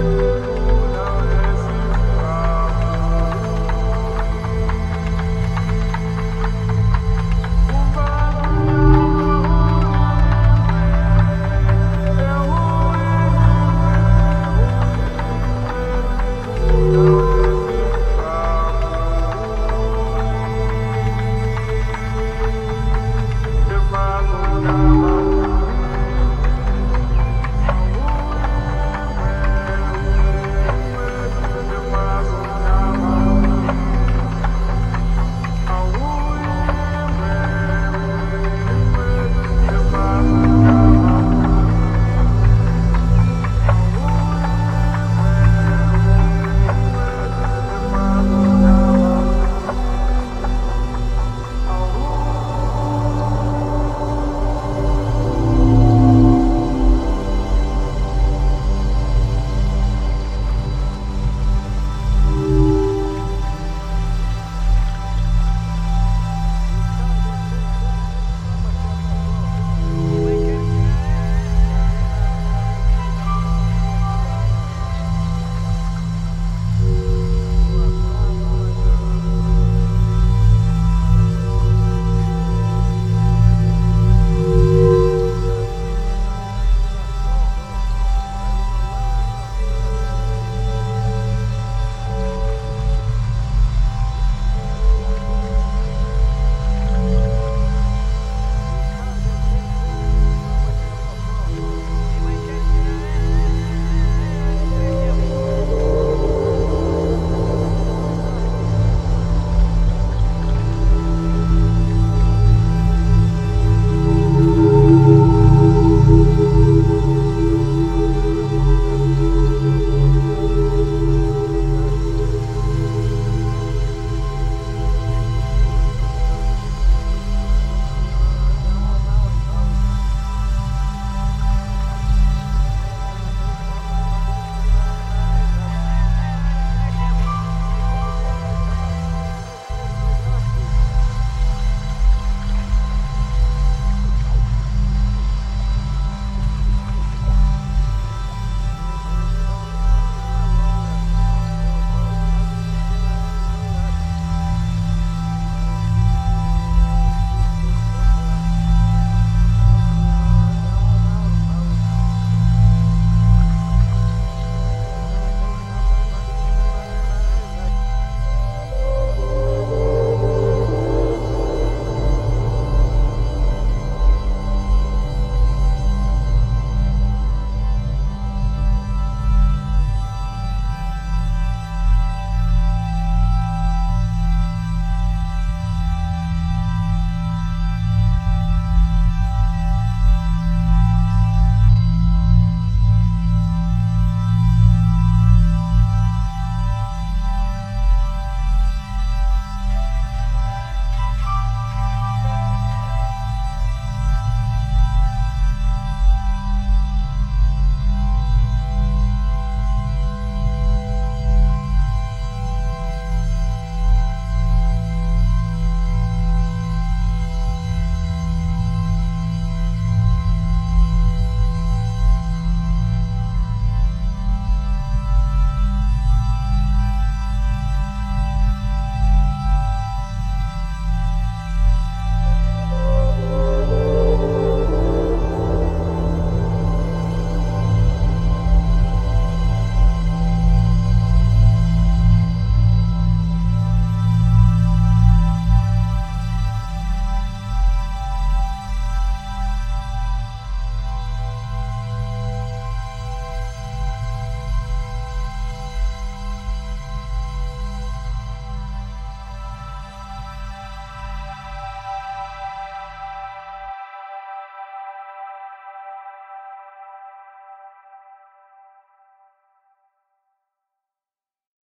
Bye.